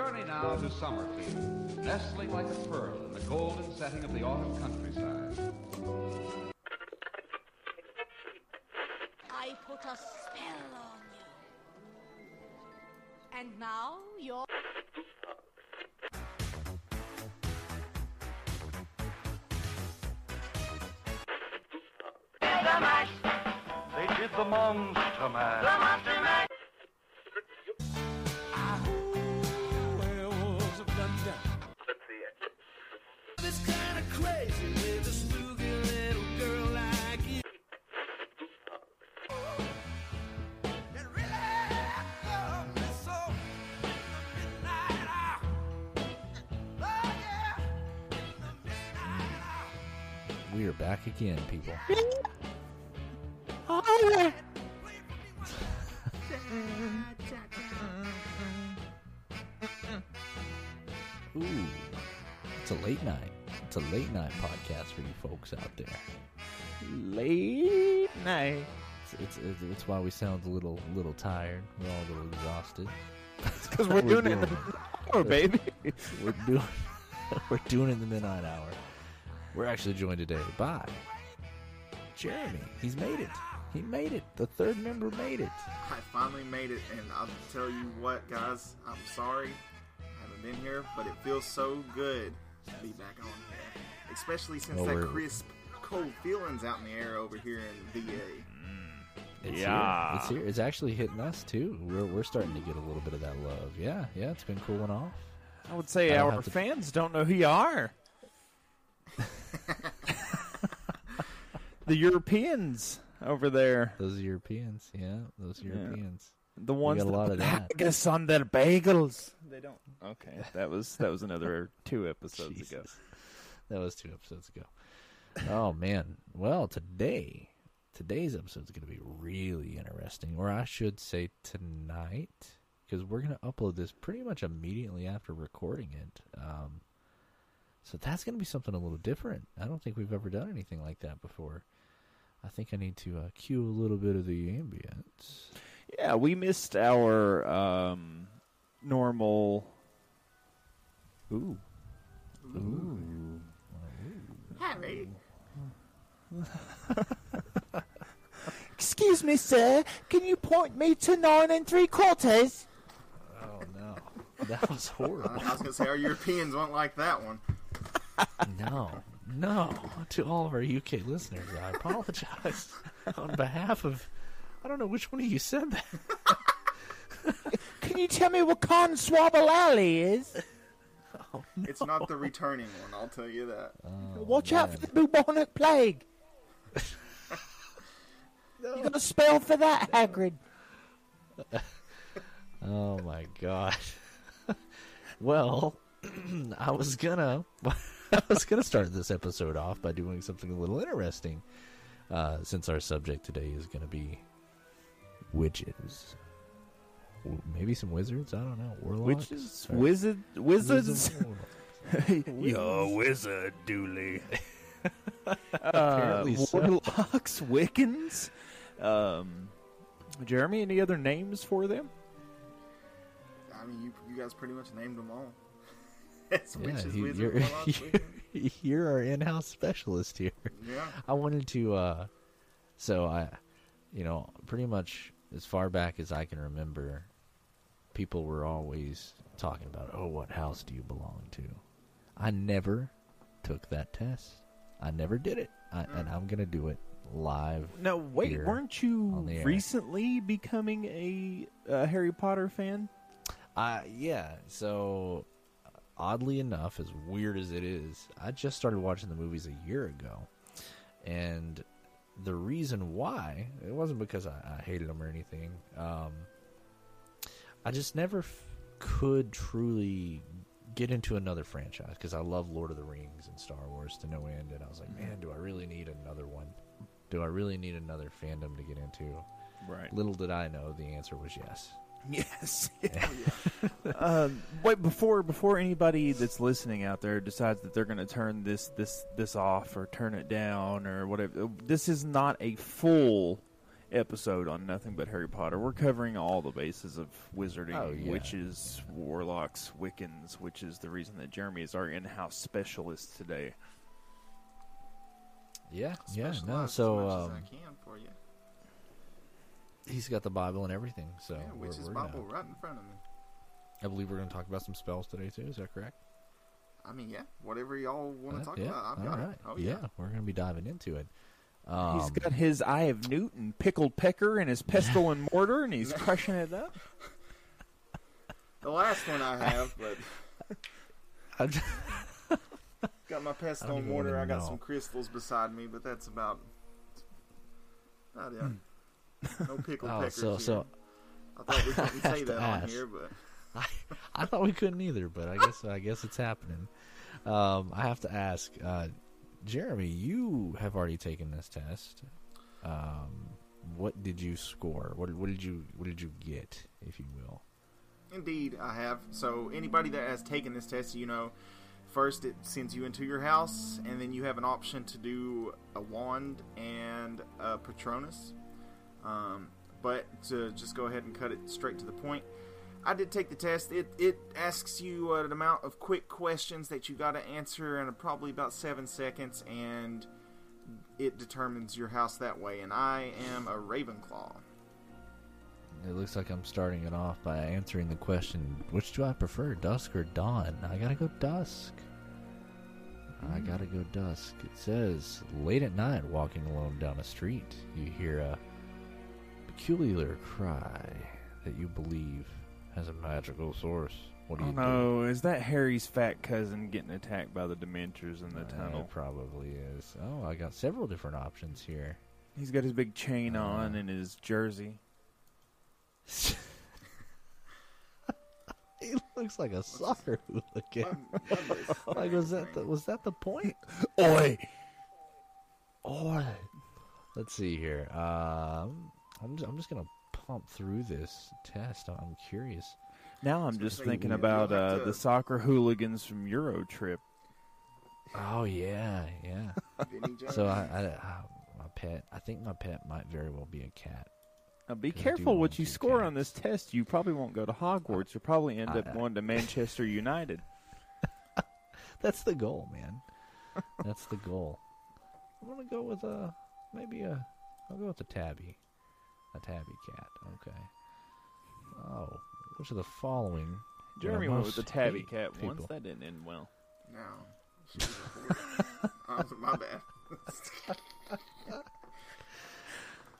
journey now to Summerfield, nestling like a pearl in the golden setting of the autumn countryside. I put a spell on you. And now you're. They did the Monster Man. It's We are back again, people. Ooh, it's a late night. It's a late night podcast for you folks out there. Late night. It's, it's, it's why we sound a little little tired. We're all a little exhausted. Because we're, doing it in the hour, baby. We're doing we're doing it in the midnight hour. We're actually joined today by Jeremy. He's made it. He made it. The third member made it. I finally made it, and I'll tell you what, guys, I'm sorry I haven't been here, but it feels so good to be back on here. Especially since Well, that we're- crisp, cold feeling's out in the air over here in VA. It's Yeah. here. It's here. It's actually hitting us too. We're we're starting to get a little bit of that love. Yeah, yeah. It's been cooling off. I would say I our have to- fans don't know who you are. The Europeans over there, Those Europeans. Yeah, those Yeah. Europeans. the ones got a that lot of that. haggis on their bagels. They don't. Okay, that was that was another two episodes ago. Jesus. That was two episodes ago. oh man. Well, today, today's episode is going to be really interesting, or I should say tonight, because we're going to upload this pretty much immediately after recording it. Um, so that's going to be something a little different. I don't think we've ever done anything like that before. I think I need to uh, cue a little bit of the ambience. Yeah, we missed our um, normal. Ooh. Ooh. Ooh. Harry! Excuse me, sir. Can you point me to nine and three quarters? Oh no, that was horrible. I was going to say, our Europeans won't like that one. No, no. To all of our UK listeners, I apologize on behalf of. I don't know which one of you said that. Can you tell me what Con Swabble Alley is? Oh, it's not the returning one, I'll tell you that. Oh, Watch out for the bubonic plague. You got a spell for that, Hagrid? Oh my god. well, I was gonna, I was gonna start this episode off by doing something a little interesting, uh, since our subject today is gonna be witches. Maybe some wizards. I don't know. Warlocks. Witches, Or- wizard, wizards. Wizards. You're wizard, Dooley. Apparently uh, so. warlocks, Wiccans. Um, Jeremy, any other names for them? I mean, you, you guys pretty much named them all. It's Yeah, witches, you- wizards, you're, you're, you're our in-house specialist here. Yeah. I wanted to, uh, so I, you know, pretty much as far back as I can remember, people were always talking about, oh, what house do you belong to? I never took that test. I never did it, I, and I'm gonna do it live. No, wait, here weren't you on the air. recently becoming a uh, Harry Potter fan? Uh, yeah. So, oddly enough, as weird as it is, I just started watching the movies a year ago, and the reason why it wasn't because I, I hated them or anything. Um, I just never f- could truly get into another franchise because I love Lord of the Rings and Star Wars to no end, and I was like, man, do I really need another one? Do I really need another fandom to get into? Right. Little did I know the answer was yes. Yes. um, wait before before anybody that's listening out there decides that they're going to turn this this this off or turn it down or whatever. This is not a full episode on nothing but Harry Potter. We're covering all the bases of wizarding, Oh, yeah. witches, warlocks, Wiccans, which is the reason that Jeremy is our in-house specialist today. Yeah, yeah, Specialize no. as So much as um, he's got the Bible and everything. So Yeah, we're, Bible gonna- right in front of me. I believe we're going to talk about some spells today too. Is that correct? I mean, yeah, whatever y'all want Uh, to talk yeah. about, I've all got right. it. Oh yeah. yeah. we're going to be diving into it. Um, he's got his Eye of Newton pickled pecker and his pestle and mortar, and he's crushing it up. The last one I have, but I've got my pestle and mortar. I got know. some crystals beside me, but that's about about it. No pickle Oh, peckers so- here. so- I thought we couldn't say that on here, but I thought we couldn't either, but I guess I guess it's happening. Um, I have to ask, uh, Jeremy, you have already taken this test. Um, what did you score? What, what did you what did you get, if you will? Indeed, I have. So anybody that has taken this test, you know, first it sends you into your house, and then you have an option to do a wand and a Patronus. Um, but to just go ahead and cut it straight to the point, I did take the test. It it asks you an amount of quick questions that you got to answer in probably about seven seconds, and it determines your house that way. And I am a Ravenclaw. It looks like I'm starting it off by answering the question, which do I prefer, dusk or dawn? I gotta go dusk. I gotta go dusk. It says, late at night, walking alone down a street, you hear a peculiar cry that you believe has a magical source. What do Oh you no, is that Harry's fat cousin getting attacked by the Dementors in the Uh, tunnel? It probably is. Oh, I got several different options here. He's got his big chain Uh, on and his jersey. he looks like a soccer hooligan. My- my best like was that the, was that the point? Oi! Oi. Let's see here. Um, I'm just, I'm just gonna pump through this test. I'm curious. Now I'm So just thinking you- about uh, to- the soccer hooligans from EuroTrip. Oh yeah, yeah. So I, I, uh, my pet. I think my pet might very well be a cat. Now be 'Cause I do careful what you two score on this test. You probably won't go to Hogwarts. You'll probably end I- up going to Manchester United. That's the goal, man. That's the goal. I'm gonna go with a maybe a. I'll go with a tabby, a tabby cat. Okay. Oh, which of the following? Jeremy went with the tabby hate cat once. That didn't end well. No. She was a whore. oh, my bad.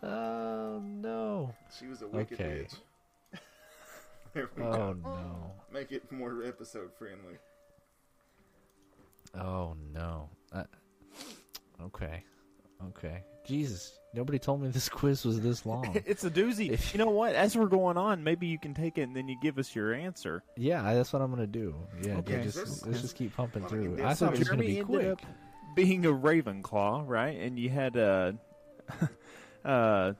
Oh no! she was a wicked Okay. bitch. There we Oh go. no! Make it more episode friendly. Oh no! Uh, okay, okay. Jesus, nobody told me this quiz was this long. it's a doozy. If- you know what? As we're going on, maybe you can take it and then you give us your answer. yeah, that's what I'm gonna do. Yeah, Okay. dude, just, This- let's just keep pumping Well, through. it I thought it was gonna be ended quick. up being a Ravenclaw, right? And you had a uh,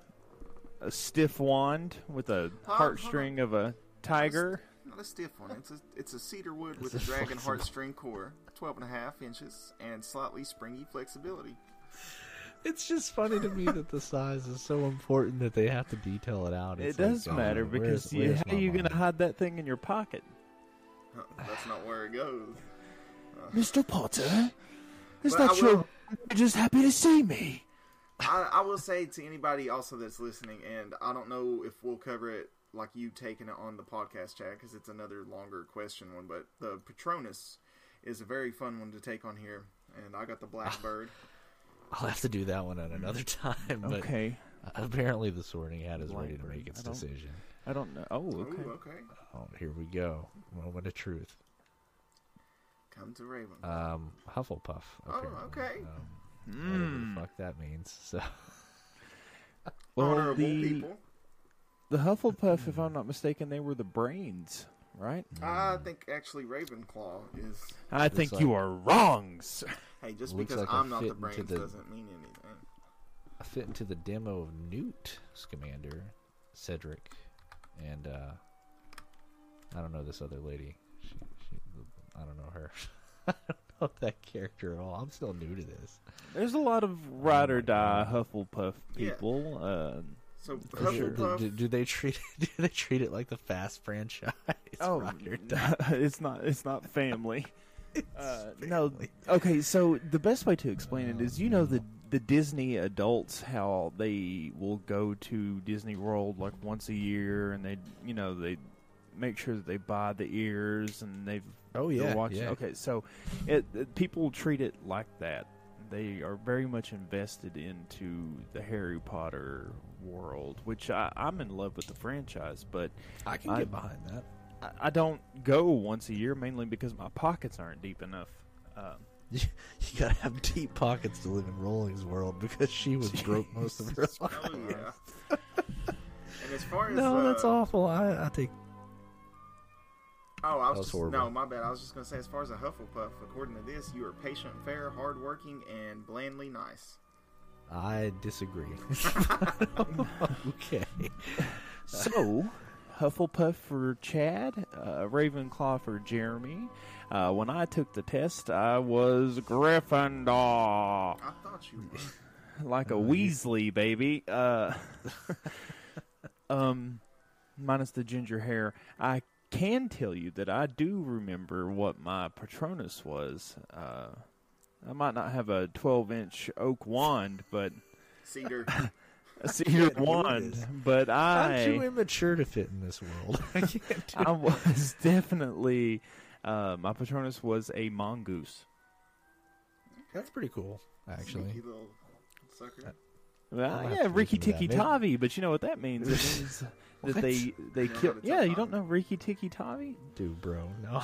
a stiff wand with a Huh? heartstring of a tiger. Not a stiff one. It's a it's a cedar wood with a a dragon flexible- heartstring core, 12 and a half inches, and slightly springy flexibility. It's just funny to me that the size is so important that they have to detail it out. It does like, matter oh, where's- because you, where's how my are you going to hide that thing in your pocket? Huh, That's not where it goes. Uh. Mr. Potter, is Well, I that your will- just happy to see me? I, I will say to anybody also that's listening, and I don't know if we'll cover it like you taking it on the podcast chat because it's another longer question one, but the Patronus is a very fun one to take on here, and I got the Blackbird. I'll have to do that one at another time. But Okay. apparently, the Sorting Hat is ready to make its I decision. I don't know. Oh, okay. Ooh, okay. Oh, here we go. Moment of truth. Come to Raven. Um, Hufflepuff. Oh, okay. Um, whatever Mm. the fuck that means. So Well, Honorable the, people. the Hufflepuff, if I'm not mistaken, they were the brains, right? I think actually Ravenclaw is. I think like- you are wrong, sir. Hey, just Looks because like a I'm not fit the into brains the- doesn't mean anything. I fit into the demo of Newt Scamander, Cedric, and uh, I don't know this other lady. She, she, I don't know her. I don't know that character at all. I'm still new to this. There's a lot of ride or die God. Hufflepuff Yeah. people. Uh, So Do, do, Hufflepuff. do they treat it, do they treat it like the Fast franchise? Oh, Ride or die? it's not. It's not family. Uh, no. Okay, so the best way to explain it is, you know, the the Disney adults how they will go to Disney World like once a year, and they, you know, they make sure that they buy the ears and they've Oh, yeah, watch yeah. Okay, so it, it- people treat it like that. They are very much invested into the Harry Potter world, which I, I'm in love with the franchise, but I can I- get behind that. I, I don't go once a year mainly because my pockets aren't deep enough. Um, You, you gotta have deep pockets to live in Rowling's world because she was broke most of her life. Oh yeah. and as far as No, that's uh, awful. I, I take. Oh, I was, was just horrible. no, my bad. I was just gonna say, as far as a Hufflepuff, according to this, you are patient, fair, hardworking, and blandly nice. I disagree. okay. so, Hufflepuff for Chad, uh, Ravenclaw for Jeremy. Uh, when I took the test, I was Gryffindor, I thought you were. like a Weasley baby. Uh, um, minus the ginger hair. I can tell you that I do remember what my Patronus was. Uh, I might not have a 12 inch oak wand, but Cedar. a cedar do wand. But I'm too immature to fit in this world. I can't do I was definitely uh, my Patronus was a mongoose. That's pretty cool, actually. Sneaky little sucker. Well, yeah, to Rikki listen to that. Tikki Maybe- Tavi, but you know what that means? It means that they they Yeah, kill. Yeah, you don't know Rikki Tikki Tavi? Dude, bro, no.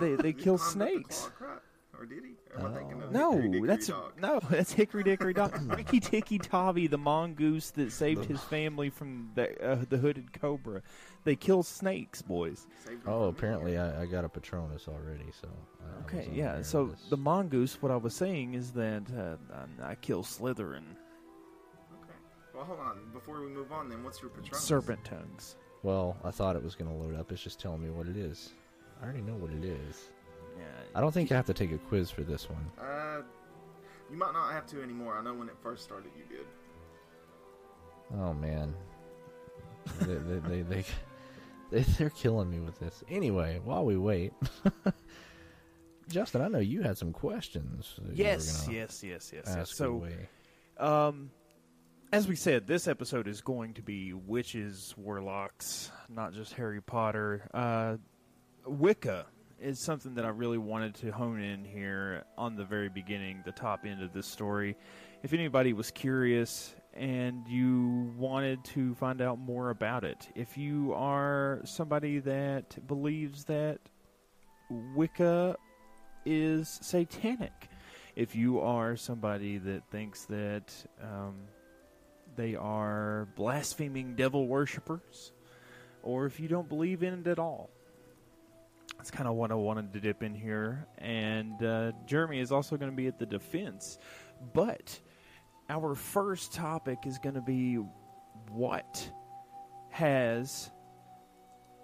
They- they kill climbed up the snakes. claw crop. Or did he? Or am I thinking of No, Hickory Dickory that's Dock? no, that's Hickory Dickory Dock. Rikki Tikki Tavi, the mongoose that saved his family from the uh, the hooded cobra. They kill snakes, boys. Oh, apparently. I, I got a Patronus already, so. I- I Okay, was yeah. So this. the mongoose, what I was saying is that uh, I, I kill Slytherin, Okay. Well, hold on. Before we move on, then, what's your Patronus? serpent tongues. Well, I thought it was going to load up. It's just telling me what it is. I already know what it is. Yeah, I don't think I have to take a quiz for this one. Uh, you might not have to anymore. I know when it first started, you did. Oh man, they, they, they, they, they they're killing me with this. Anyway, while we wait, Justin, I know you had some questions. that you were Yes, yes, yes, yes, Ask yes. So, away. um, as we said, this episode is going to be witches, warlocks, not just Harry Potter. Uh, Wicca is something that I really wanted to hone in here on the very beginning, the top end of this story. If anybody was curious and you wanted to find out more about it, if you are somebody that believes that Wicca is satanic, if you are somebody that thinks that um, they are blaspheming devil worshippers, or if you don't believe in it at all. That's kind of what I wanted to dip in here. And uh, Jeremy is also going to be at the defense. But our first topic is going to be what has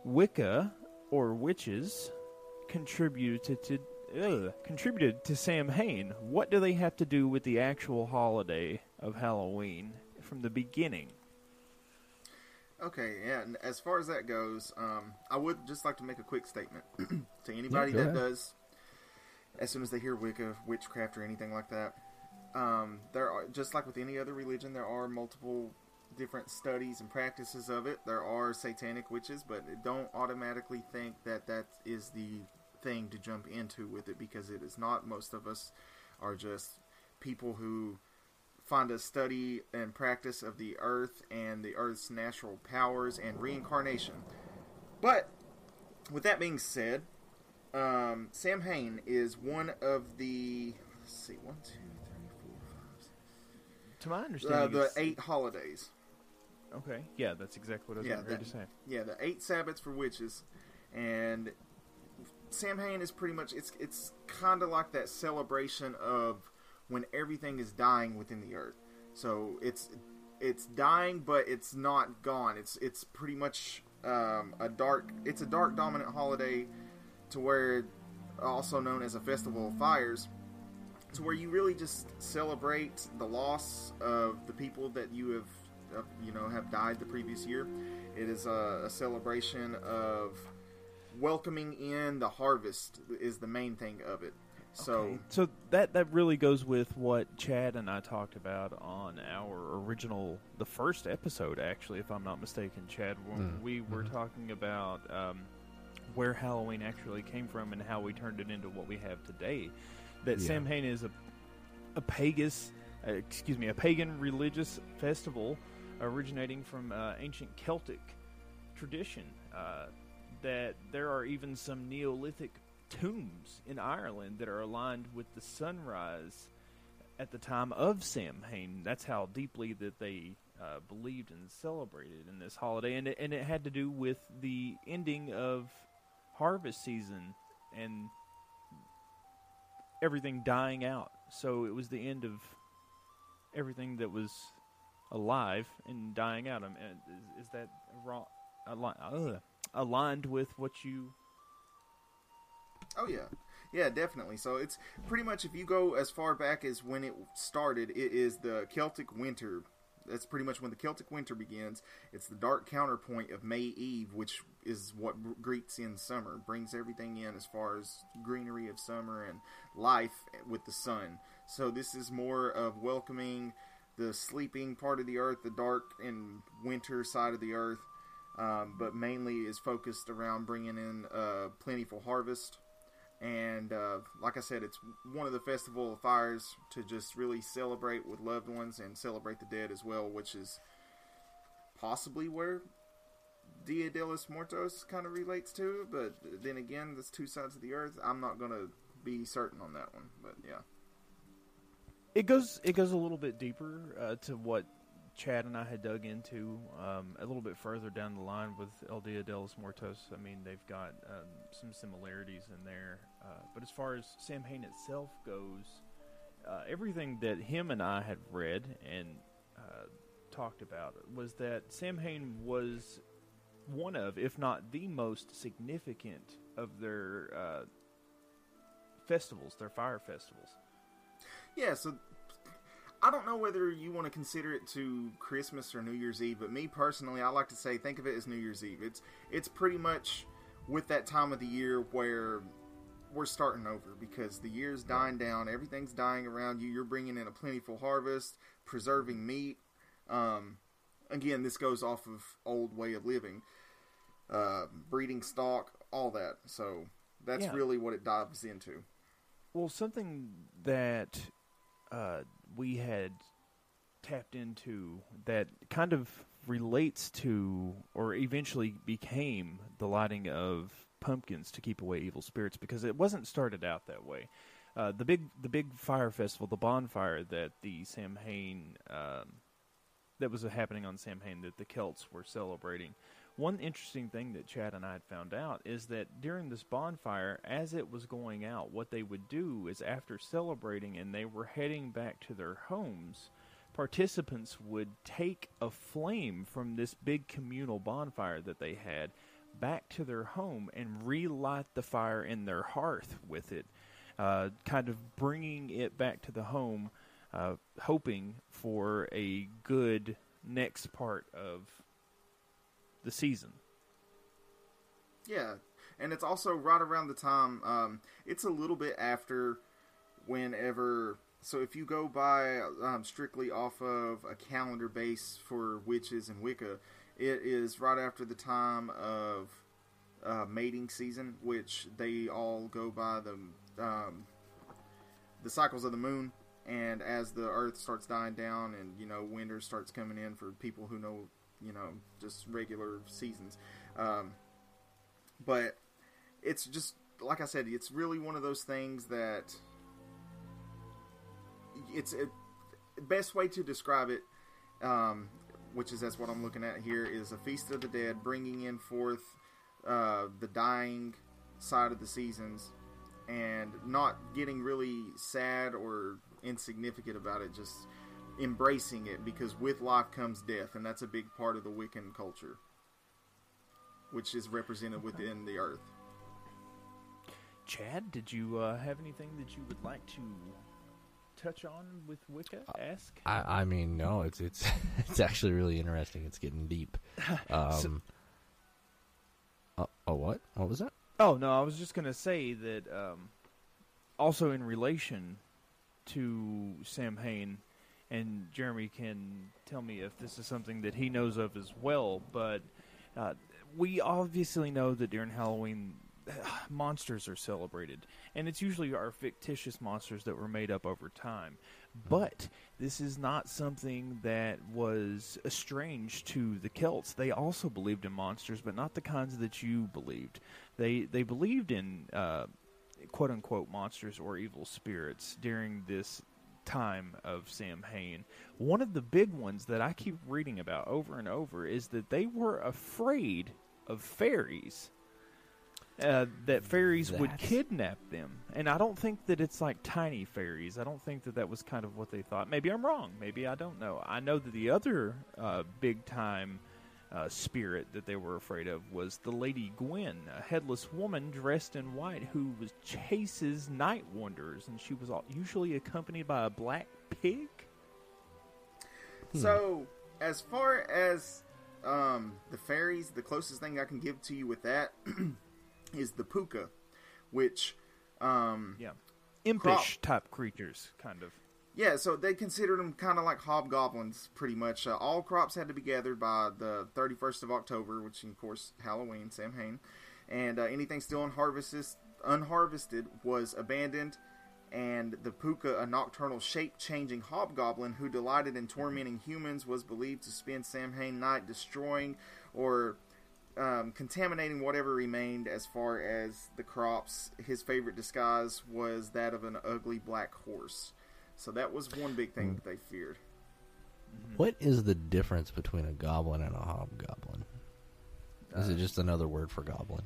Wicca or witches contributed to ugh, contributed to Samhain? What do they have to do with the actual holiday of Halloween from the beginning? Okay, yeah. And as far as that goes, um, I would just like to make a quick statement to anybody go that ahead. does, as soon as they hear Wicca, witchcraft, or anything like that. Um, there are just like with any other religion, there are multiple different studies and practices of it. There are satanic witches, but don't automatically think that that is the thing to jump into with it because it is not. Most of us are just people who find a study and practice of the earth and the earth's natural powers and reincarnation. But with that being said, um, Samhain is one of the let's see, one, two, three, four, five, six, To my uh, understanding, the it's- eight holidays. Okay, yeah, that's exactly what I was Yeah, that- to say. Yeah, the eight Sabbats for witches, and Samhain is pretty much it's it's kind of like that celebration of when everything is dying within the earth. So it's it's dying, but it's not gone. It's it's pretty much um, a dark. It's a dark dominant holiday, to where also known as a festival of fires, to where you really just celebrate the loss of the people that you have uh, you know have died the previous year. It is a, a celebration of welcoming in the harvest is the main thing of it. So Okay. so that that really goes with what Chad and I talked about on our original, the first episode, actually, if I'm not mistaken, Chad, when we were talking about um, where Halloween actually came from and how we turned it into what we have today. That Yeah. Samhain is a a pagan, uh, excuse me, a pagan religious festival originating from uh, ancient Celtic tradition. Uh, that there are even some Neolithic tombs in Ireland that are aligned with the sunrise at the time of Samhain. That's how deeply that they uh, believed and celebrated in this holiday, and it, and it had to do with the ending of harvest season and everything dying out. So it was the end of everything that was alive and dying out. Um, and is, is that wrong? Uh, aligned with what you Oh yeah, yeah, definitely. So it's pretty much if you go as far back as when it started, it is the Celtic Winter. That's pretty much when the Celtic Winter begins. It's the dark counterpoint of May Eve, which is what greets in summer, brings everything in as far as greenery of summer and life with the sun. So this is more of welcoming the sleeping part of the earth, the dark and winter side of the earth, um, but mainly is focused around bringing in a plentiful harvest and uh, like I said, it's one of the festival of fires to just really celebrate with loved ones and celebrate the dead as well, which is possibly where Dia de los Muertos kind of relates to. But then again, there's two sides of the earth. I'm not gonna be certain on that one, but yeah. it goes it goes a little bit deeper uh, to what Chad and I had dug into um, a little bit further down the line with El Dia de los Muertos. I mean, they've got um, some similarities in there, uh, but as far as Samhain itself goes, uh, everything that him and I had read and uh, talked about was that Samhain was one of, if not the most significant of their uh, festivals, their fire festivals. Yeah, so I don't know whether you want to consider it to Christmas or New Year's Eve, but me personally, I like to say think of it as New Year's Eve. It's it's pretty much with that time of the year where we're starting over because the year's dying down, everything's dying around you. You're bringing in a plentiful harvest, preserving meat. Um, again, this goes off of old way of living, uh, breeding stock, all that. So that's Yeah. really what it dives into. Well, something that uh, we had tapped into that kind of relates to, or eventually became, the lighting of pumpkins to keep away evil spirits, because it wasn't started out that way. Uh, the big, the big fire festival, the bonfire that the Samhain, um, that was happening on Samhain that the Celts were celebrating. One interesting thing that Chad and I had found out is that during this bonfire, as it was going out, what they would do is after celebrating and they were heading back to their homes, participants would take a flame from this big communal bonfire that they had back to their home and relight the fire in their hearth with it, uh, kind of bringing it back to the home, uh, hoping for a good next part of the season. Yeah, and it's also right around the time. Um, it's a little bit after whenever. So if you go by um, strictly off of a calendar base for witches and Wicca, it is right after the time of uh, mating season, which they all go by the um, the cycles of the moon. And as the Earth starts dying down, and you know winter starts coming in for people who know, you know, just regular seasons. Um, but it's just like I said, it's really one of those things that it's a best way to describe it, um, which is that's what I'm looking at here, is a feast of the dead, bringing in forth uh, the dying side of the seasons, and not getting really sad or insignificant about it, just embracing it because with life comes death, and that's a big part of the Wiccan culture which is represented within the earth. Chad, did you uh, have anything that you would like to touch on with Wicca? Ask. I, I mean, no, it's it's it's actually really interesting. It's getting deep. Um, oh, oh, what? What was that? Oh no, I was just gonna say that. Um, also, in relation to Samhain, and Jeremy can tell me if this is something that he knows of as well. But uh, we obviously know that during Halloween, monsters are celebrated, and it's usually our fictitious monsters that were made up over time. But this is not something that was strange to the Celts. They also believed in monsters, but not the kinds that you believed. They they believed in uh, quote unquote monsters or evil spirits during this time of Samhain. One of the big ones that I keep reading about over and over is that they were afraid of fairies. Uh, that fairies would kidnap them, and I don't think that it's like tiny fairies. I don't think that that was kind of what they thought. Maybe I'm wrong. Maybe I don't know. I know that the other uh, big time uh, spirit that they were afraid of was the Lady Gwen, a headless woman dressed in white who was chases night wanderers, and she was all, usually accompanied by a black pig. So, as far as um, the fairies, the closest thing I can give to you with that is the puka, which, um, Yeah, impish Crop. type creatures, kind of. Yeah, so they considered them kind of like hobgoblins, pretty much. Uh, all crops had to be gathered by the 31st of October, which, of course, Halloween, Samhain, and uh, anything still unharvested, unharvested was abandoned. And the puka, a nocturnal shape-changing hobgoblin who delighted in tormenting humans, was believed to spend Samhain night destroying or um, contaminating whatever remained as far as the crops. His favorite disguise was that of an ugly black horse. So that was one big thing that they feared. What is the difference between a goblin and a hobgoblin? Is it just another word for goblin?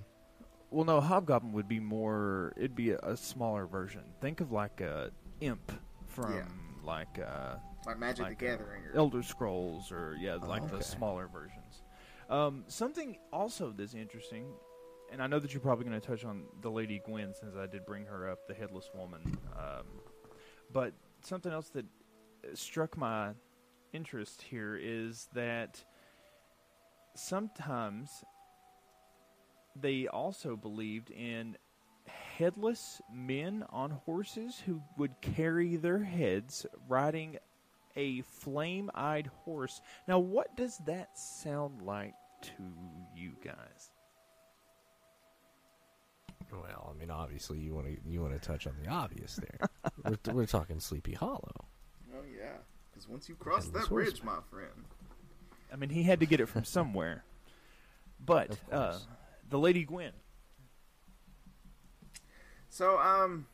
Well, no, hobgoblin would be more. It'd be a, a smaller version. Think of like a imp from Yeah. like uh, Like Magic like, the uh, Gathering. Or, Elder Scrolls, or yeah, like okay. the smaller versions. Um, something also that's interesting, and I know that you're probably going to touch on the Lady Gwen since I did bring her up, the headless woman. Um, but something else that uh, struck my interest here is that sometimes they also believed in headless men on horses who would carry their heads riding a flame eyed horse. Now, what does that sound like to you guys? Well, I mean, obviously you want to you want to touch on the obvious there. we're, we're talking Sleepy Hollow. oh yeah, because once you cross Headless that bridge, my friend, I mean, he had to get it from somewhere. But uh, the Lady Gwen. So, um,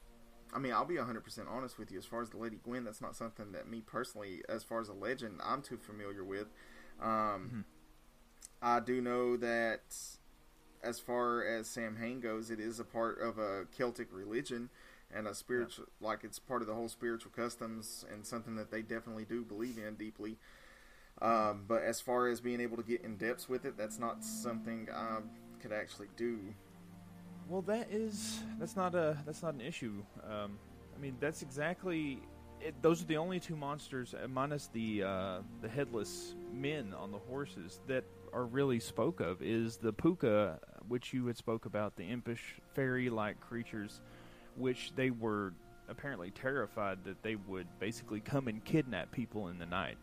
I mean, I'll be 100% honest with you. As far as the Lady Gwen, that's not something that me personally, as far as a legend, I'm too familiar with. Um, I do know that as far as Samhain goes, it is a part of a Celtic religion and a spiritual, like it's part of the whole spiritual customs and something that they definitely do believe in deeply. Um, but as far as being able to get in depths with it, that's not something I could actually do. Well, that is that's not a that's not an issue. Um, I mean, that's exactly. It, those are the only two monsters, uh, minus the uh, the headless men on the horses, that are really spoke of. Is the puka, which you had spoke about, the impish fairy-like creatures, which they were apparently terrified that they would basically come and kidnap people in the night,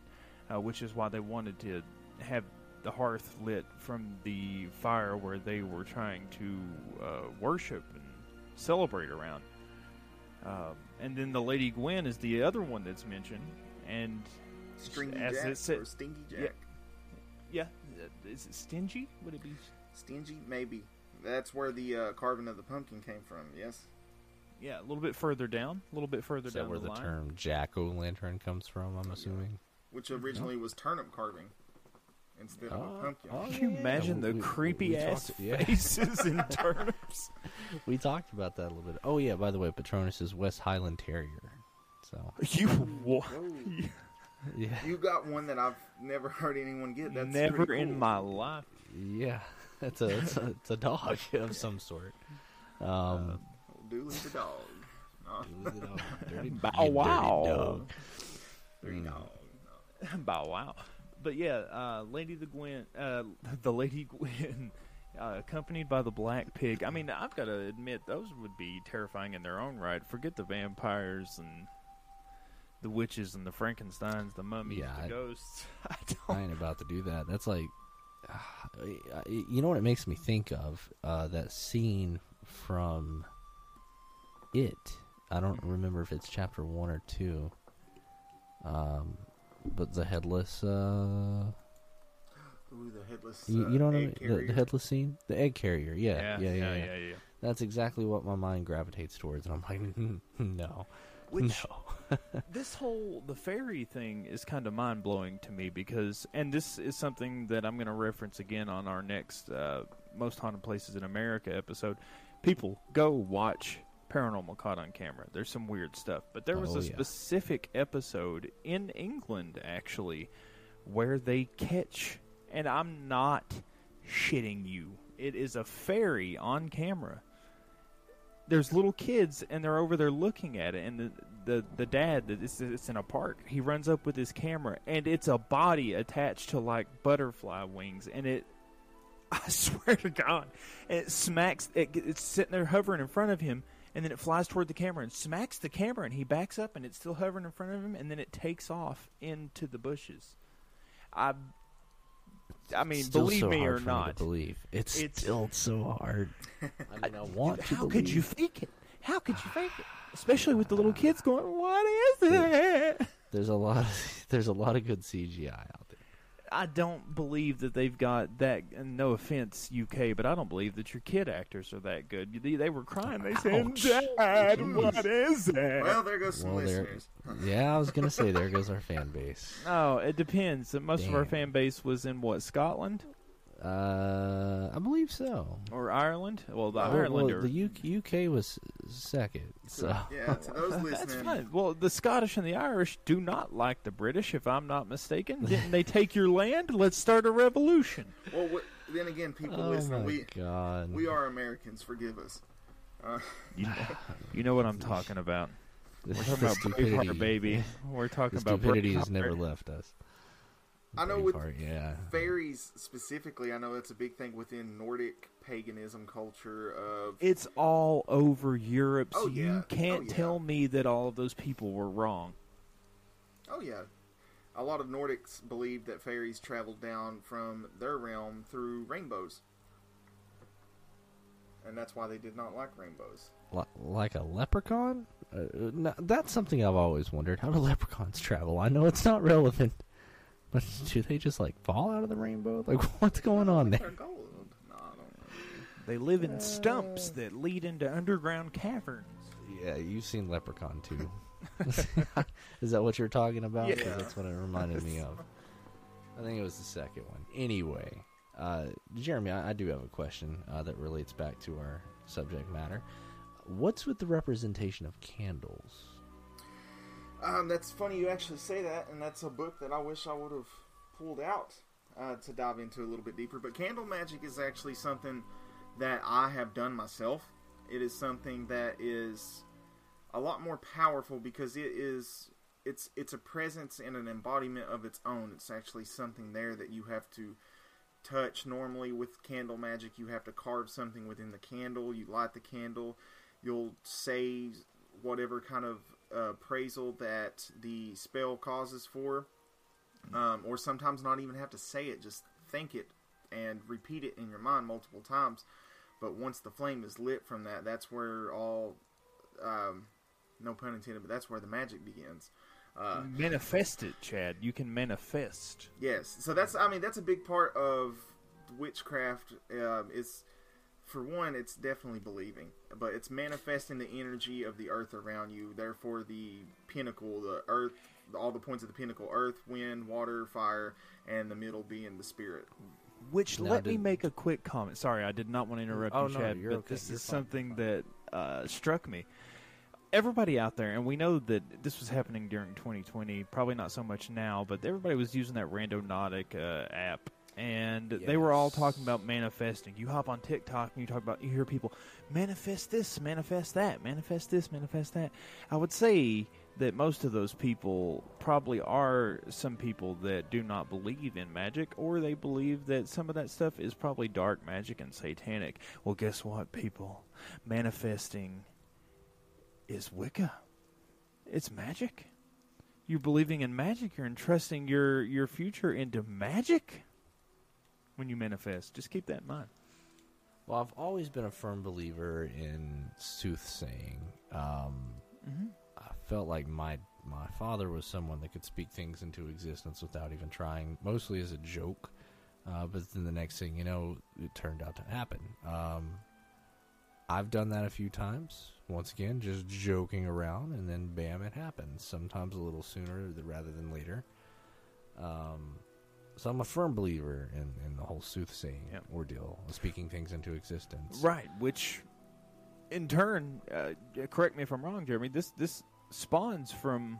uh, which is why they wanted to have the hearth lit from the fire where they were trying to uh, worship and celebrate around. Um, and then the Lady Gwen is the other one that's mentioned, and Stringy as Jack it said, or Stingy Jack. Yeah. yeah, is it stingy? Would it be? Stingy, maybe. That's where the uh, carving of the pumpkin came from. Yes. Yeah, a little bit further down, a little bit further Is that down where the, the line. term jack o' lantern comes from? I'm assuming. Which originally was turnip carving instead of a Oh, pumpkin. oh, Can you yeah, imagine the we- we- creepy we ass talked- yeah. faces and turnips? We talked about that a little bit. Oh yeah, by the way, Patronus is West Highland Terrier. So you wa- Whoa. yeah, You got one that I've never heard anyone get. That's never pretty in my life. yeah, it's a it's a, it's a dog of some sort. Um, Dooley the dog. Dirty dog. Dirty, Bow you dirty wow. dog. Three dog. Bow wow. But yeah, uh, Lady the Gwen, uh, the Lady Gwen, uh, accompanied by the Black Pig. I mean, I've got to admit, those would be terrifying in their own right. Forget the vampires and the witches and the Frankenstein's, the mummies, Yeah, the I- ghosts. I I don't. ain't about to do that. That's like, you know what it makes me think of? Uh, that scene from It. I don't remember if it's chapter one or two. Um, but the headless. Uh, Ooh, the headless. you, uh, you know what I mean? The, carrier. the headless scene, the egg carrier. Yeah, yeah, yeah, yeah. yeah, yeah. That's exactly what my mind gravitates towards, and I'm like, no, Which no. this whole the fairy thing is kind of mind blowing to me because, and this is something that I'm going to reference again on our next uh, most haunted places in America episode. People go watch Paranormal Caught on Camera. There's some weird stuff, but there was Oh, a yeah. specific episode in England actually where they catch, and I'm not shitting you. It is a fairy on camera there's little kids and they're over there looking at it and the the, the dad that it's, it's in a park he runs up with his camera and it's a body attached to like butterfly wings and it i swear to god it smacks it, it's sitting there hovering in front of him and then it flies toward the camera and smacks the camera and he backs up and it's still hovering in front of him and then it takes off into the bushes. I i mean Still believe so me hard or for not to believe it's, It's- still so hard. I mean, I want to. How could you fake it? How could you fake it? Especially with the little kids going, "What is it?" There's a lot. Of, there's a lot of good CGI out there. I don't believe that they've got that. And no offense, UK, but I don't believe that your kid actors are that good. They, they were crying. They said, Ouch. "Dad, what is it?" Well, there goes some Well, there. listeners. Yeah, I was gonna say there goes our fan base. No, it depends. Most of our fan base was in what Scotland Uh, I believe so. or Ireland. Well, the Well, Ireland well, are. the UK, UK was second. So Yeah, to those That's listening. fine. Well, the Scottish and the Irish do not like the British, if I'm not mistaken. Didn't they take your land? Let's start a revolution. Well, what, then again, people oh listening, my we god, we are Americans. Forgive us. Uh, You know, you know what I'm talking about. We're talking about stupidity, Braveheart, baby. We're talking The about stupidity has Braveheart. never left us. I know with Braveheart, yeah. fairies specifically, I know that's a big thing within Nordic paganism culture. Of It's all over Europe, so Oh, yeah. you can't Oh, yeah. tell me that all of those people were wrong. oh yeah, a lot of Nordics believed that fairies traveled down from their realm through rainbows, and that's why they did not like rainbows. Li- like a leprechaun? Uh, no, that's something I've always wondered. How do leprechauns travel? I know it's not relevant, but do they just like fall out of the rainbow? Like, what's going on there? gold. No, I don't know. They live in stumps that lead into underground caverns. Yeah, you've seen Leprechaun too. Is that what you're talking about? 'Cause Yeah. that's what it reminded me of. I think it was the second one. Anyway, uh, Jeremy, I, I do have a question uh, that relates back to our subject matter. What's with the representation of candles? Um, that's funny you actually say that, and that's a book that I wish I would have pulled out uh, to dive into a little bit deeper. But candle magic is actually something that I have done myself. It is something that is a lot more powerful because it is it's it's a presence and an embodiment of its own. It's actually something there that you have to touch. Normally with candle magic, you have to carve something within the candle. You light the candle. You'll say whatever kind of appraisal that the spell causes for, um, or sometimes not even have to say it. Just think it and repeat it in your mind multiple times. But once the flame is lit from that, that's where all, um, no pun intended, but that's where the magic begins. Uh, Manifest it, Chad. You can manifest. Yes, so that's I mean that's a big part of witchcraft. Um, is for one, it's definitely believing, but it's manifesting the energy of the earth around you. Therefore, the pinnacle, the earth, all the points of the pinnacle: earth, wind, water, fire, and the middle being the spirit. Which Now, let me make a quick comment. Sorry, I did not want to interrupt Oh, you, no, Chad, you're but okay. this You're is fine, something that uh, struck me. Everybody out there, and we know that this was happening during 2020. Probably not so much now, but everybody was using that Randonautica uh, app, and they were all talking about manifesting. You hop on TikTok and you talk about you hear people manifest this, manifest that, manifest this, manifest that. I would say that most of those people probably are some people that do not believe in magic or they believe that some of that stuff is probably dark magic and satanic. Well, guess what, people? Manifesting is Wicca. It's magic. You're believing in magic. You're entrusting your your future into magic when you manifest. Just keep that in mind. Well, I've always been a firm believer in soothsaying. Um, I felt like my my father was someone that could speak things into existence without even trying, mostly as a joke. Uh, but then the next thing you know, it turned out to happen. Um, I've done that a few times. Once again, just joking around, and then bam, it happens. Sometimes a little sooner rather than later. Um, so I'm a firm believer in, in the whole soothsaying Yep. ordeal, speaking things into existence. Right, which in turn, uh, correct me if I'm wrong, Jeremy. This this spawns from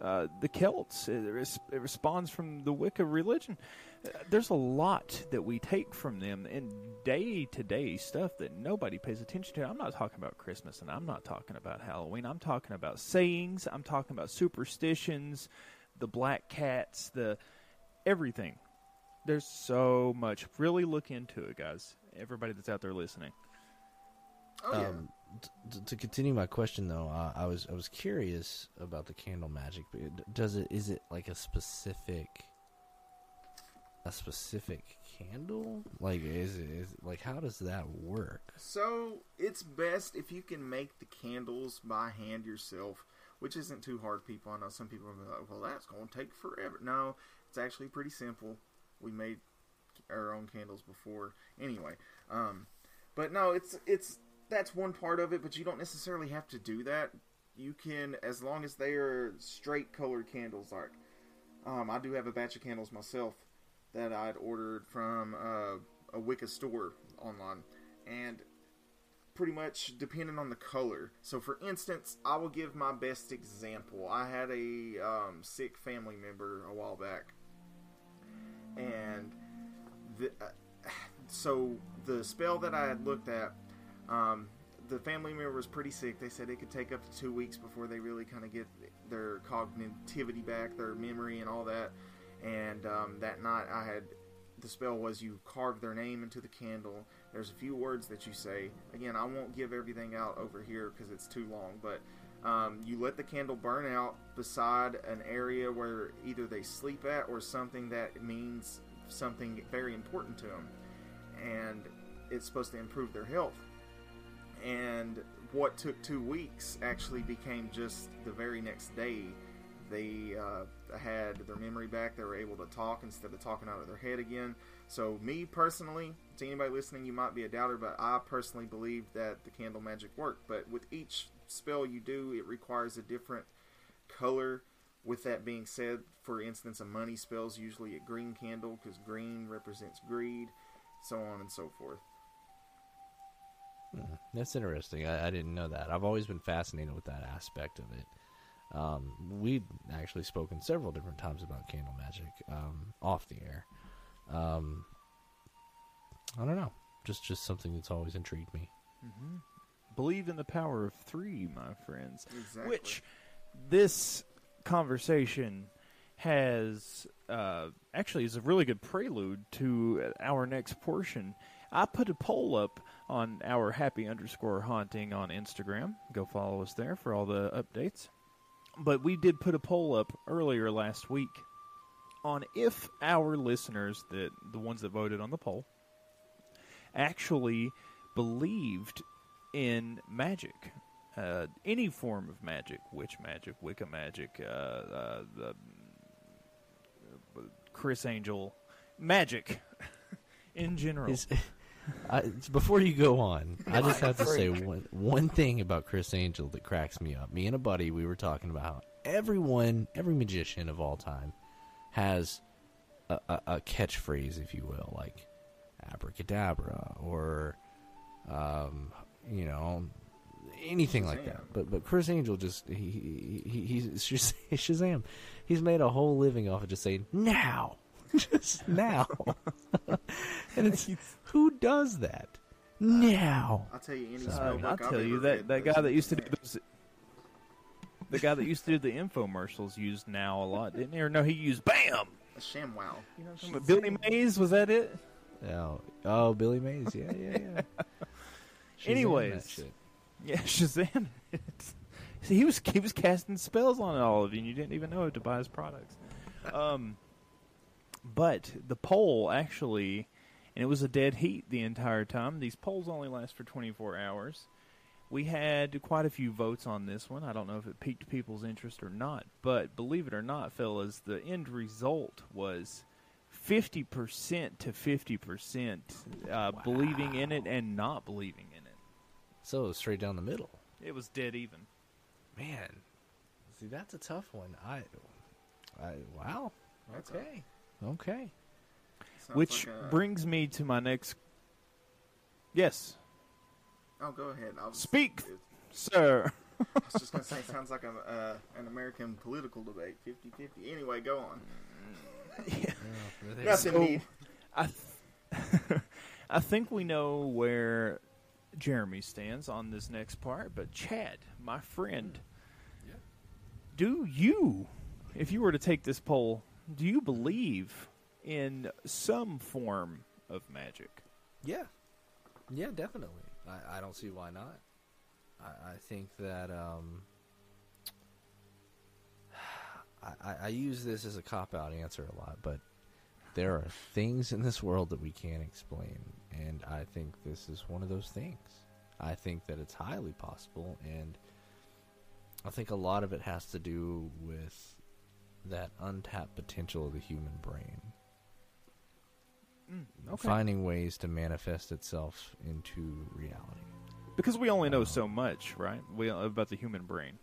uh, the Celts. It, res- it responds from the Wicca religion. Uh, there's a lot that we take from them in day to day stuff that nobody pays attention to. I'm not talking about Christmas and I'm not talking about Halloween. I'm talking about sayings. I'm talking about superstitions, the black cats, the everything. There's so much. Really look into it, guys. Everybody that's out there listening. Oh yeah. Um, t- t- to continue my question, though, uh, I was I was curious about the candle magic. Does it is it like a specific a specific candle? Like is it is like how does that work? So it's best if you can make the candles by hand yourself, which isn't too hard. People, I know some people are be like, "Well, that's going to take forever." No, it's actually pretty simple. We made our own candles before, anyway. Um, but no, it's it's that's one part of it. But you don't necessarily have to do that. You can, as long as they are straight colored candles. Like, um, I do have a batch of candles myself that I'd ordered from uh, a Wicca store online, and pretty much depending on the color. So, for instance, I will give my best example. I had a um, sick family member a while back, and the, uh, so the spell that I had looked at, um, the family member was pretty sick. They said it could take up to two weeks before they really kind of get their cognitivity back, their memory, and all that. And um, that night, I had the spell was you carve their name into the candle. There's a few words that you say. Again, I won't give everything out over here because it's too long, but um, you let the candle burn out beside an area where either they sleep at or something that means something very important to them. And it's supposed to improve their health. And what took two weeks actually became just the very next day. They uh, had their memory back. They were able to talk instead of talking out of their head again. So, me personally, to anybody listening, you might be a doubter, but I personally believe that the candle magic worked. But with each spell you do, it requires a different color. With that being said, for instance, a money spell's usually a green candle because green represents greed, so on and so forth. That's interesting. I, I didn't know that. I've always been fascinated with that aspect of it. Um, we've actually spoken several different times about candle magic um, off the air. Um, I don't know, just just something that's always intrigued me. Believe in the power of three, my friends. Exactly. Which this conversation has uh, actually is a really good prelude to our next portion. I put a poll up on our happy underscore haunting on Instagram. Go follow us there for all the updates. But we did put a poll up earlier last week on if our listeners, that the ones that voted on the poll, actually believed in magic, uh, any form of magic, witch magic, Wicca magic, uh, uh, the Criss Angel magic in general. Is, I, before you go on, I just have to say one one thing about Criss Angel that cracks me up. Me and a buddy, we were talking about how everyone, every magician of all time, has a, a, a catchphrase, if you will, like abracadabra or, um, you know, anything like that. But but Criss Angel just he, he, he he's Shaz- Shazam. He's made a whole living off of just saying now. just now. and it's who does that now? I'll tell you any Uh, spell book I'll I've tell you that that guy that used to do those, the guy that used to do the infomercials used now a lot, didn't he? Or no, he used Bam. a ShamWow. You know what I'm talking about? Billy Mays was that it? Oh, oh, Billy Mays. Yeah, yeah, yeah. Shazam Anyways. Yeah, Shazam. See, he was he was casting spells on all of you, and you didn't even know it to buy his products. Um, but the poll actually, and it was a dead heat the entire time. These polls only last for 24 hours. We had quite a few votes on this one. I don't know if it piqued people's interest or not, but believe it or not, fellas, the end result was 50% to 50% uh, believing in it and not believing. So it was straight down the middle. It was dead even. Man, see that's a tough one. I, I wow. Okay, okay. Sounds Which like a- brings me to my next. Yes, Oh, go ahead. I was, Speak. sir. I was just gonna say, it sounds like a, uh, an American political debate, 50-50. Anyway, go on. Nothing So- need. I, th- I think we know where Jeremy stands on this next part, but Chad, my friend, do you, if you were to take this poll, do you believe in some form of magic? Yeah, yeah, definitely. I, I don't see why not. I, I think that um, I, I- I use this as a cop out answer a lot, but there are things in this world that we can't explain, and I think this is one of those things. I think that it's highly possible, and I think a lot of it has to do with that untapped potential of the human brain mm, Okay. finding ways to manifest itself into reality. Because we only know um, so much, right? We about the human brain.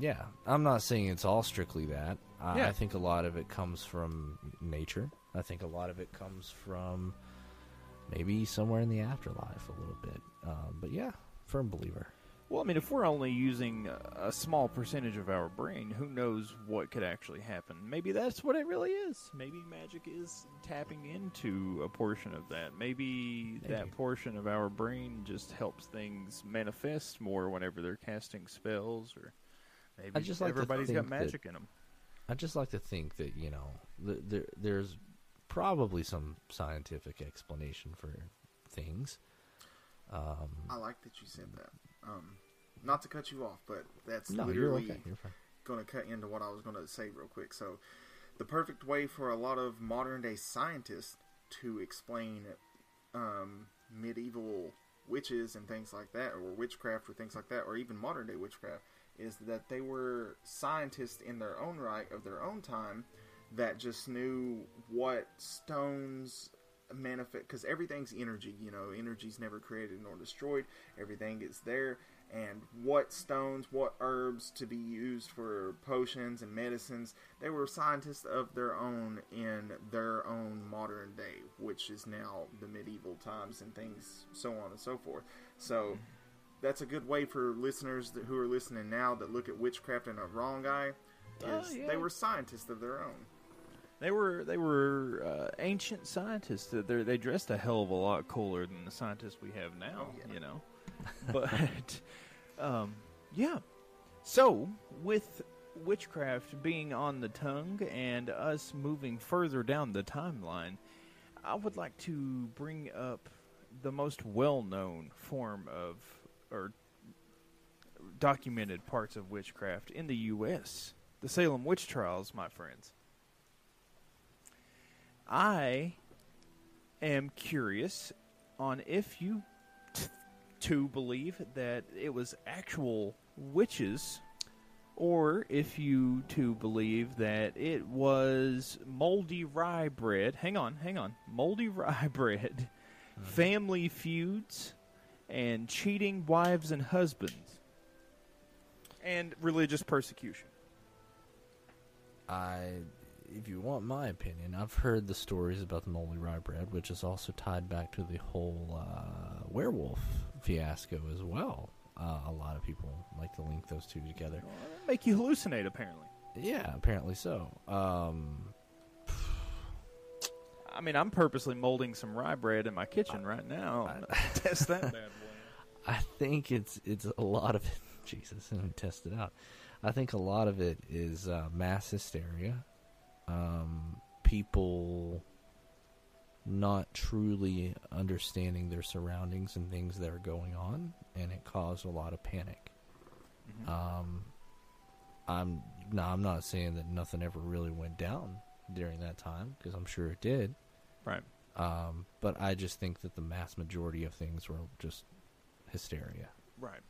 Yeah, I'm not saying it's all strictly that. I, Yeah. I think a lot of it comes from nature. I think a lot of it comes from maybe somewhere in the afterlife a little bit. Um, but yeah, firm believer. Well, I mean, if we're only using a- small percentage of our brain, who knows what could actually happen? Maybe that's what it really is. Maybe magic is tapping into a portion of that. Maybe, that portion of our brain just helps things manifest more whenever they're casting spells, or maybe I just like everybody's got think that- magic in them. I just like to think that you know th- there there's probably some scientific explanation for things. Um, I like that you said that. Um, not to cut you off, but that's no, literally okay. Going to cut into what I was going to say real quick. So, the perfect way for a lot of modern day scientists to explain um, medieval witches and things like that, or witchcraft or things like that, or even modern day witchcraft, is that they were scientists in their own right of their own time that just knew what stones manifest because everything's energy you know energy's never created nor destroyed. Everything is there. And what stones what herbs to be used for potions and medicines they were scientists of their own in their own modern day which is now the medieval times and things so on and so forth. So mm-hmm. that's a good way for listeners that, who are listening now that look at witchcraft in a wrong eye Oh, is yeah. they were scientists of their own They were they were uh, ancient scientists. They they dressed a hell of a lot cooler than the scientists we have now. Oh, yeah. You know, but um, yeah. So with witchcraft being on the tongue and us moving further down the timeline, I would like to bring up the most well-known form of or documented parts of witchcraft in the U.S. The Salem witch trials, my friends. I am curious on if you t- two believe that it was actual witches or if you two believe that it was moldy rye bread. Hang on, hang on. Moldy rye bread, uh-huh. family feuds, and cheating wives and husbands, and religious persecution. I, if you want my opinion, I've heard the stories about the moldy rye bread, which is also tied back to the whole uh, werewolf fiasco as well. Uh, a lot of people like to link those two together. Make you hallucinate, apparently. Yeah, apparently so. Um, I mean, I'm purposely molding some rye bread in my kitchen right now. Test that bad boy. I think it's it's a lot of it. Jesus, let me test it out. I think a lot of it is uh, mass hysteria, um, people not truly understanding their surroundings and things that are going on, and it caused a lot of panic. Um, I'm no, I'm not saying that nothing ever really went down during that time because I'm sure it did. Right. Um, but I just think that the mass majority of things were just hysteria. Right.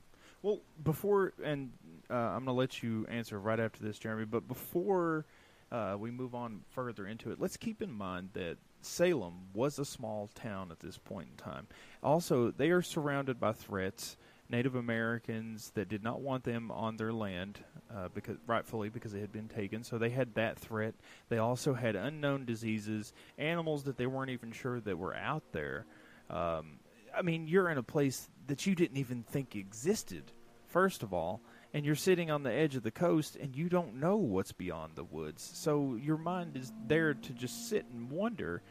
Well, before, and uh, I'm going to let you answer right after this, Jeremy, but before uh, we move on further into it, let's keep in mind that Salem was a small town at this point in time. Also, they are surrounded by threats. Native Americans that did not want them on their land, uh, because rightfully because it had been taken. So they had that threat. They also had unknown diseases, animals that they weren't even sure that were out there. Um, I mean, you're in a place that you didn't even think existed, first of all, and you're sitting on the edge of the coast and you don't know what's beyond the woods. So your mind is there to just sit and wonder.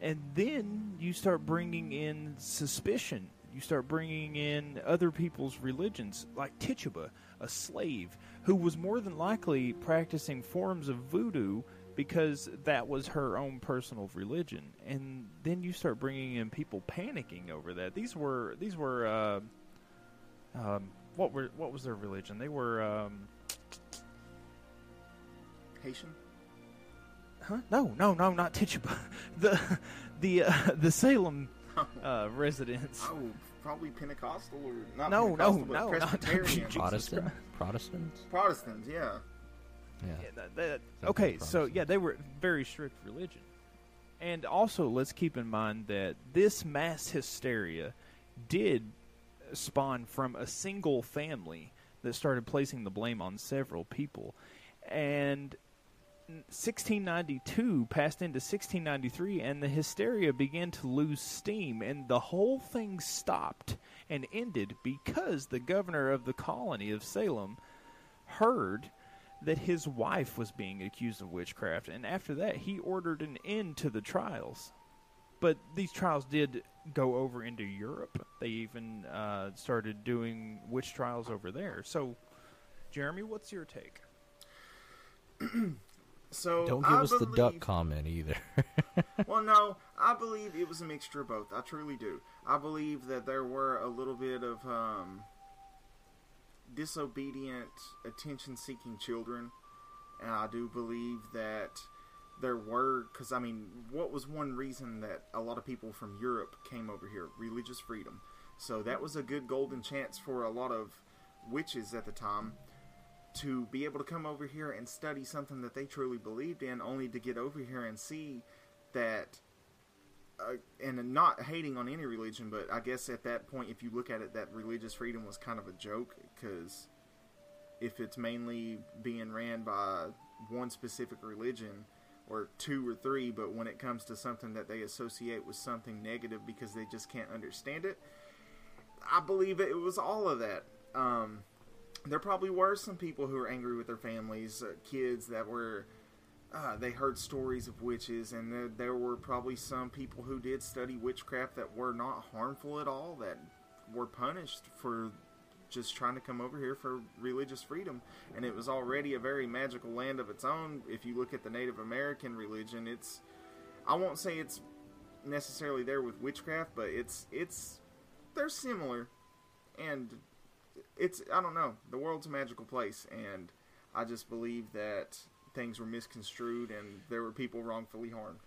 And then you start bringing in suspicion. You start bringing in other people's religions, like Tituba, a slave who was more than likely practicing forms of voodoo because that was her own personal religion. And then you start bringing in people panicking over that. These were these were uh, um, what were what was their religion? They were um, Haitian. huh? No, no, no, not Tituba. the the uh, the Salem uh, residents. Oh, probably Pentecostal or not No, no, Pentecostal, but no, not- Presbyterian. Jesus Protestant, Protestants. Protestants, yeah. Yeah. Yeah, that- that- okay, so yeah, they were very strict religion. And also, let's keep in mind that this mass hysteria did spawn from a single family that started placing the blame on several people. And 1692 passed into 1693, and the hysteria began to lose steam, and the whole thing stopped and ended because the governor of the colony of Salem heard that his wife was being accused of witchcraft, and after that, he ordered an end to the trials. But these trials did go over into Europe. They even uh, started doing witch trials over there. So, Jeremy, what's your take? So Don't give I us the duck comment either. well, no, I believe it was a mixture of both. I truly do. I believe that there were a little bit of um, disobedient, attention-seeking children, and I do believe that there were because I mean, what was one reason that a lot of people from Europe came over here? Religious freedom. So that was a good golden chance for a lot of witches at the time to be able to come over here and study something that they truly believed in, only to get over here and see that. Uh, and not hating on any religion, but I guess at that point, if you look at it, that religious freedom was kind of a joke because if it's mainly being ran by one specific religion or two or three, but when it comes to something that they associate with something negative because they just can't understand it, I believe it was all of that. Um, there probably were some people who were angry with their families, uh, kids that were. Uh, they heard stories of witches, and there, there were probably some people who did study witchcraft that were not harmful at all, that were punished for just trying to come over here for religious freedom. And it was already a very magical land of its own. If you look at the Native American religion, it's. I won't say it's necessarily there with witchcraft, but it's it's they're similar, and it's I don't know. The world's a magical place, and I just believe that things were misconstrued and there were people wrongfully harmed.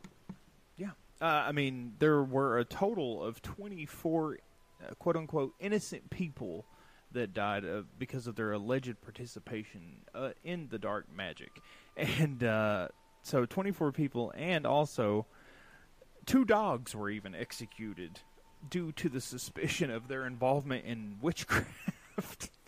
Yeah. Uh, I mean, there were a total of 24 uh, quote unquote innocent people that died uh, because of their alleged participation uh, in the dark magic. And uh, so 24 people, and also two dogs were even executed due to the suspicion of their involvement in witchcraft.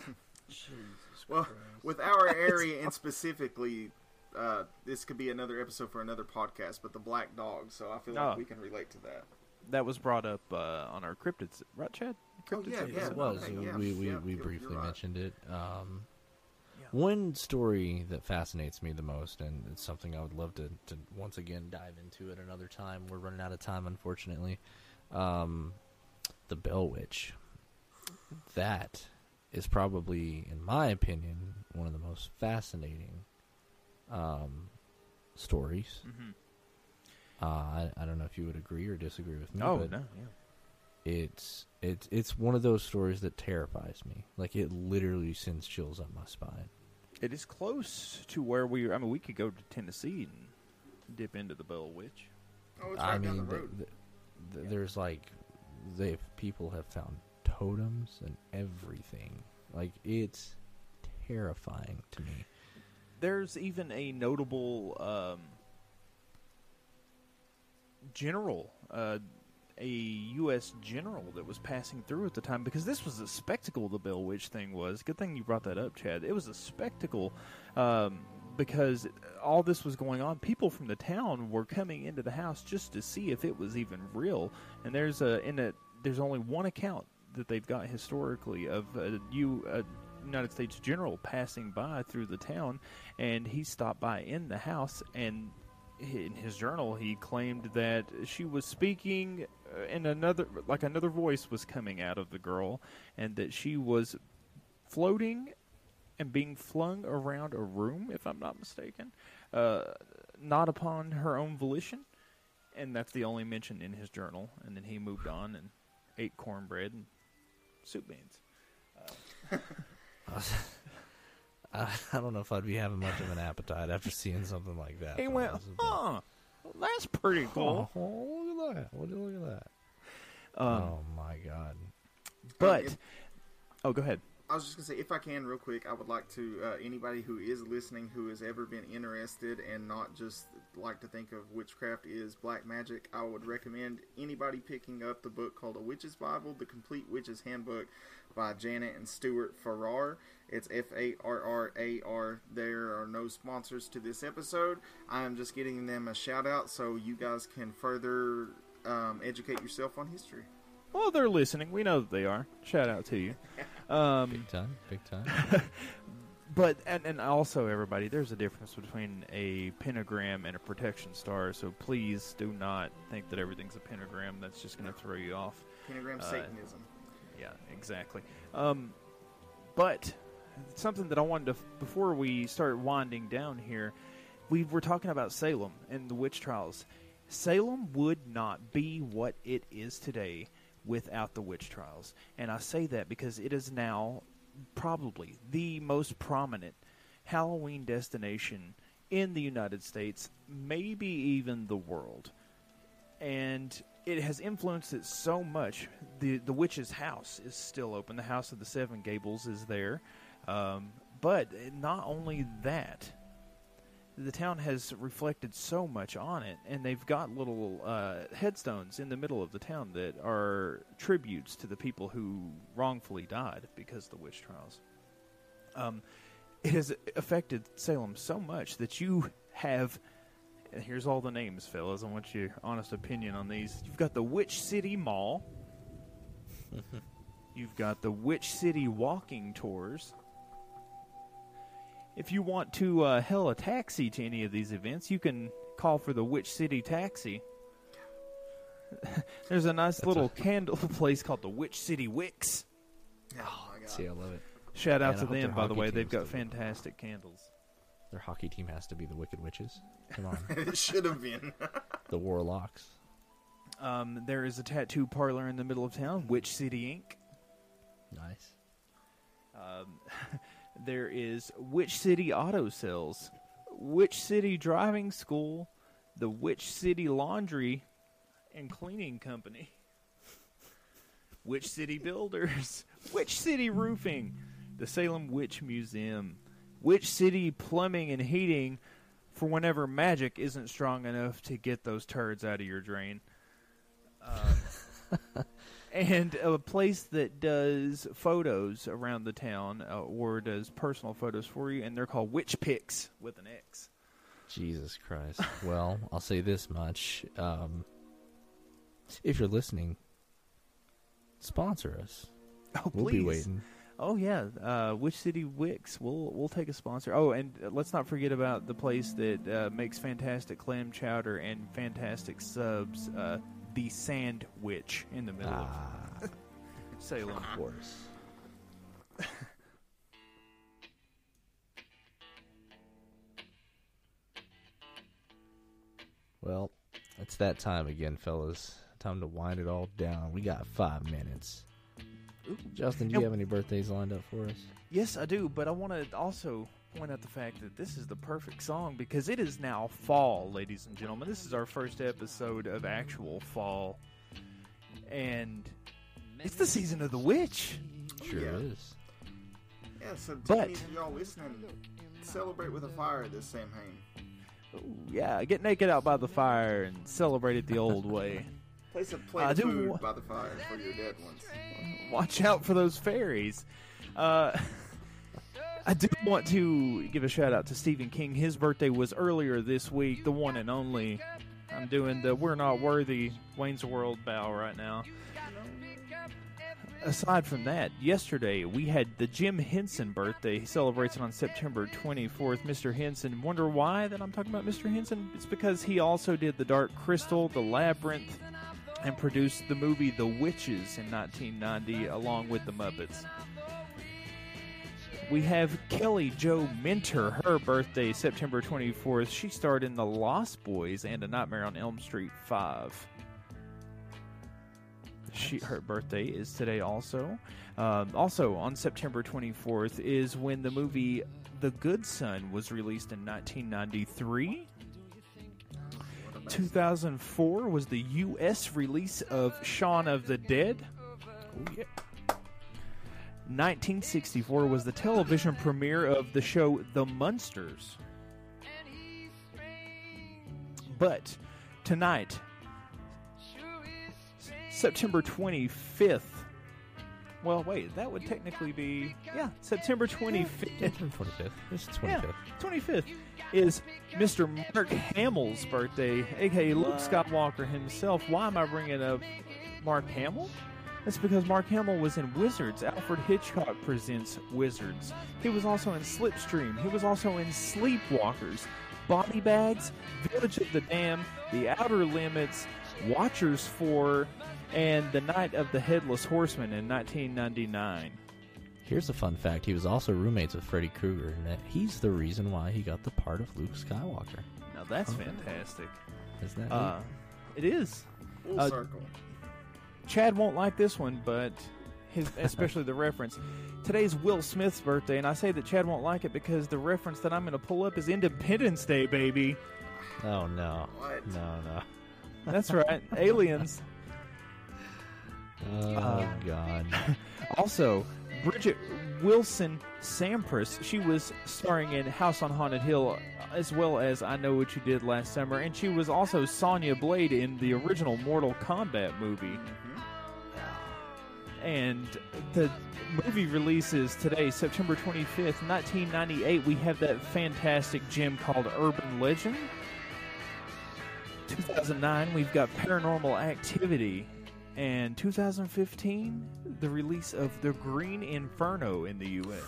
Well, with our area and specifically, uh, this could be another episode for another podcast. But the black dog, so I feel like Oh. we can relate to that. that was brought up uh, on our cryptids, right, Chad? Oh, Cryptids yeah, yeah. it was. okay, yeah, we we, yeah, we briefly right. mentioned it. Um. One story that fascinates me the most, and it's something I would love to, to once again dive into at another time. We're running out of time, unfortunately. Um, the Bell Witch. That is probably, in my opinion, one of the most fascinating um, stories. Mhm. Uh, I, I don't know if you would agree or disagree with me. Oh but no, yeah. It's it's it's one of those stories that terrifies me. Like it literally sends chills up my spine. It is close to where we. I mean, we could go to Tennessee and dip into the Bell Witch. Oh, it's right I down mean, the th- road. th- th- there's like they people have found totems and everything. Like it's terrifying to me. There's even a notable um, general, uh, a U.S. general that was passing through at the time because this was a spectacle. The Bell Witch thing was. Good thing you brought that up, Chad. It was a spectacle um, because all this was going on. People from the town were coming into the house just to see if it was even real. And there's a in a there's only one account that they've got historically of a U. A, United States general passing by through the town, and he stopped by in the house. And in his journal, he claimed that she was speaking, and another like another voice was coming out of the girl, and that she was floating and being flung around a room, if I'm not mistaken, uh, not upon her own volition. And that's the only mention in his journal. And then he moved on and ate cornbread and soup beans. I, I don't know if I'd be having much of an appetite after seeing something like that. He went, huh, that's pretty cool. Oh, look at that! Would you look at that? Um, oh my god! But, if- oh, go ahead. I was just gonna say, if I can, real quick, I would like to uh, anybody who is listening who has ever been interested and not just like to think of witchcraft is black magic. I would recommend anybody picking up the book called A Witch's Bible: The Complete Witch's Handbook by Janet and Stuart Farrar. It's F A R R A R. There are no sponsors to this episode. I am just getting them a shout out so you guys can further um, educate yourself on history. Well, they're listening. We know that they are. Shout out to you. Um, Big time, big time. but and, and also everybody, there's a difference between a pentagram and a protection star. So please do not think that everything's a pentagram. That's just going to throw you off. Pentagram Uh, Satanism. Yeah, exactly. Um, but something that I wanted to before we start winding down here, we were talking about Salem and the witch trials. Salem would not be what it is today without the witch trials, and I say that because it is now probably the most prominent Halloween destination in the United States, maybe even the world and it has influenced it so much. the The witch's house is still open. The House of the Seven Gables is there, um, but not only that, the town has reflected so much on it, and they've got little uh, headstones in the middle of the town that are tributes to the people who wrongfully died because of the witch trials. Um, it has affected Salem so much that you have and here's all the names, fellas. I want your honest opinion on these. You've got the Witch City Mall. You've got the Witch City walking tours. If you want to uh, hail a taxi to any of these events, you can call for the Witch City Taxi. There's a nice little candle place called the Witch City Wicks. Oh my god. See, I love it. Shout out Man, to them, by the way. They've got still good. fantastic candles. Their hockey team has to be the Wicked Witches. Come on, it should have been. the Warlocks. Um, there is a tattoo parlor in the middle of town, Witch City Ink. Nice. Um, there is Witch City Auto Sales, Witch City Driving School, the Witch City Laundry and Cleaning Company, Witch City Builders, Witch City Roofing, the Salem Witch Museum, Witch City Plumbing and Heating for whenever magic isn't strong enough to get those turds out of your drain. Um, and a place that does photos around the town uh, or does personal photos for you, and they're called Witch Pix with an X. Jesus Christ. Well, I'll say this much. Um, if you're listening, sponsor us. Oh, We'll please. be waiting. Oh yeah, uh, Witch City Wicks? We'll we'll take a sponsor. Oh, and let's not forget about the place that uh, makes fantastic clam chowder and fantastic subs. Uh, the Sand Witch in the middle of ah. Salem. Of course. well, it's that time again, fellas. Time to wind it all down. We got five minutes. Justin, do you And- have any birthdays lined up for us? Yes, I do, but I want to also point out the fact that this is the perfect song because it is now fall, ladies and gentlemen. This is our first episode of actual fall, and it's the season of the witch. Sure Yeah. is. Yeah, so to But- any of y'all listening, celebrate with a fire this Samhain. Ooh, yeah, get naked out by the fire and celebrate it the old way. Place a plate I of do food wa- by the fire for your dead ones. Watch out for those fairies. Uh, I do want to give a shout out to Stephen King. His birthday was earlier this week, the one and only. I'm doing the We're Not Worthy Wayne's World bow right now. Aside from that, yesterday we had the Jim Henson birthday. He celebrates it on September 24th. Mr. Henson. Wonder why that I'm talking about Mr. Henson? It's because he also did The Dark Crystal, The Labyrinth, and produced the movie The Witches in 1990 along with the Muppets. We have Kelly Jo Minter, her birthday, September 24th. She starred in The Lost Boys and A Nightmare on Elm Street 5. She, her birthday is today also. Um, also, on September 24th is when the movie The Good Son was released in 1993. 2004 was the U.S. release of Shaun of the Dead. 1964 was the television premiere of the show The Munsters. But tonight, September 25th. Well, wait, that would technically be yeah, September 25th. September 25th. It's the 25th. Yeah, 25th is Mr. Mark Hamill's birthday, aka Luke Skywalker himself. Why am I bringing up Mark Hamill? That's because Mark Hamill was in Wizards. Alfred Hitchcock presents Wizards. He was also in Slipstream. He was also in Sleepwalkers, Body Bags, Village of the Damned, The Outer Limits, Watchers 4, and The Night of the Headless Horseman in 1999. Here's a fun fact. He was also roommates with Freddy Krueger, and that he's the reason why he got the part of Luke Skywalker. Now that's fantastic. Isn't that Uh, it is. Full Uh, circle. Chad won't like this one, but his, especially the reference. Today's Will Smith's birthday, and I say that Chad won't like it because the reference that I'm going to pull up is Independence Day, baby. Oh, no. What? No, no. That's right, aliens. Oh, Uh, God. Also, Bridget Wilson Sampras, she was starring in House on Haunted Hill as well as I Know What You Did Last Summer, and she was also Sonya Blade in the original Mortal Kombat movie. And the movie releases today, September 25th, 1998. We have that fantastic gem called Urban Legend. 2009, we've got Paranormal Activity. And 2015, the release of The Green Inferno in the U.S.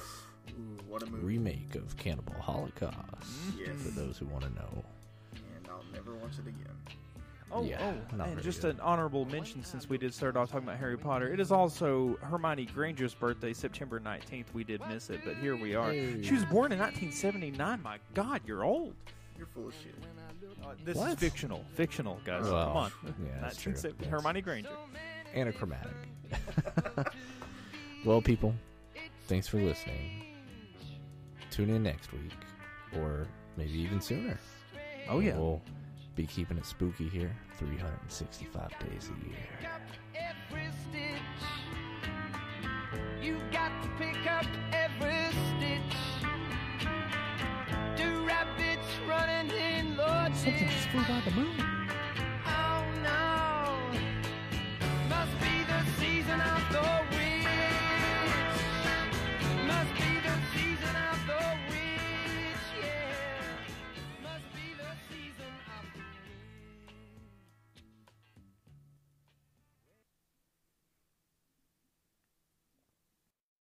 Ooh, what a movie. Remake of Cannibal Holocaust. Yes. For those who want to know. And I'll never watch it again. Oh, Yeah, oh, and just good. an honorable mention since we did start off talking about Harry Potter. It is also Hermione Granger's birthday, September 19th. We did miss it, but here we are. She was born in 1979. My God, you're old. You're full of shit. Uh, this is fictional. Fictional, guys. Well, Come on. yeah, that's true. 1970 Yes. Hermione Granger. Anachromatic. well, people, thanks for listening. Tune in next week, or maybe even sooner. Oh, yeah. We'll be keeping it spooky here 365 days a year. You got to pick up every stitch. Do rabbits running in. Something flew by the moon. Oh no. Must be the season of the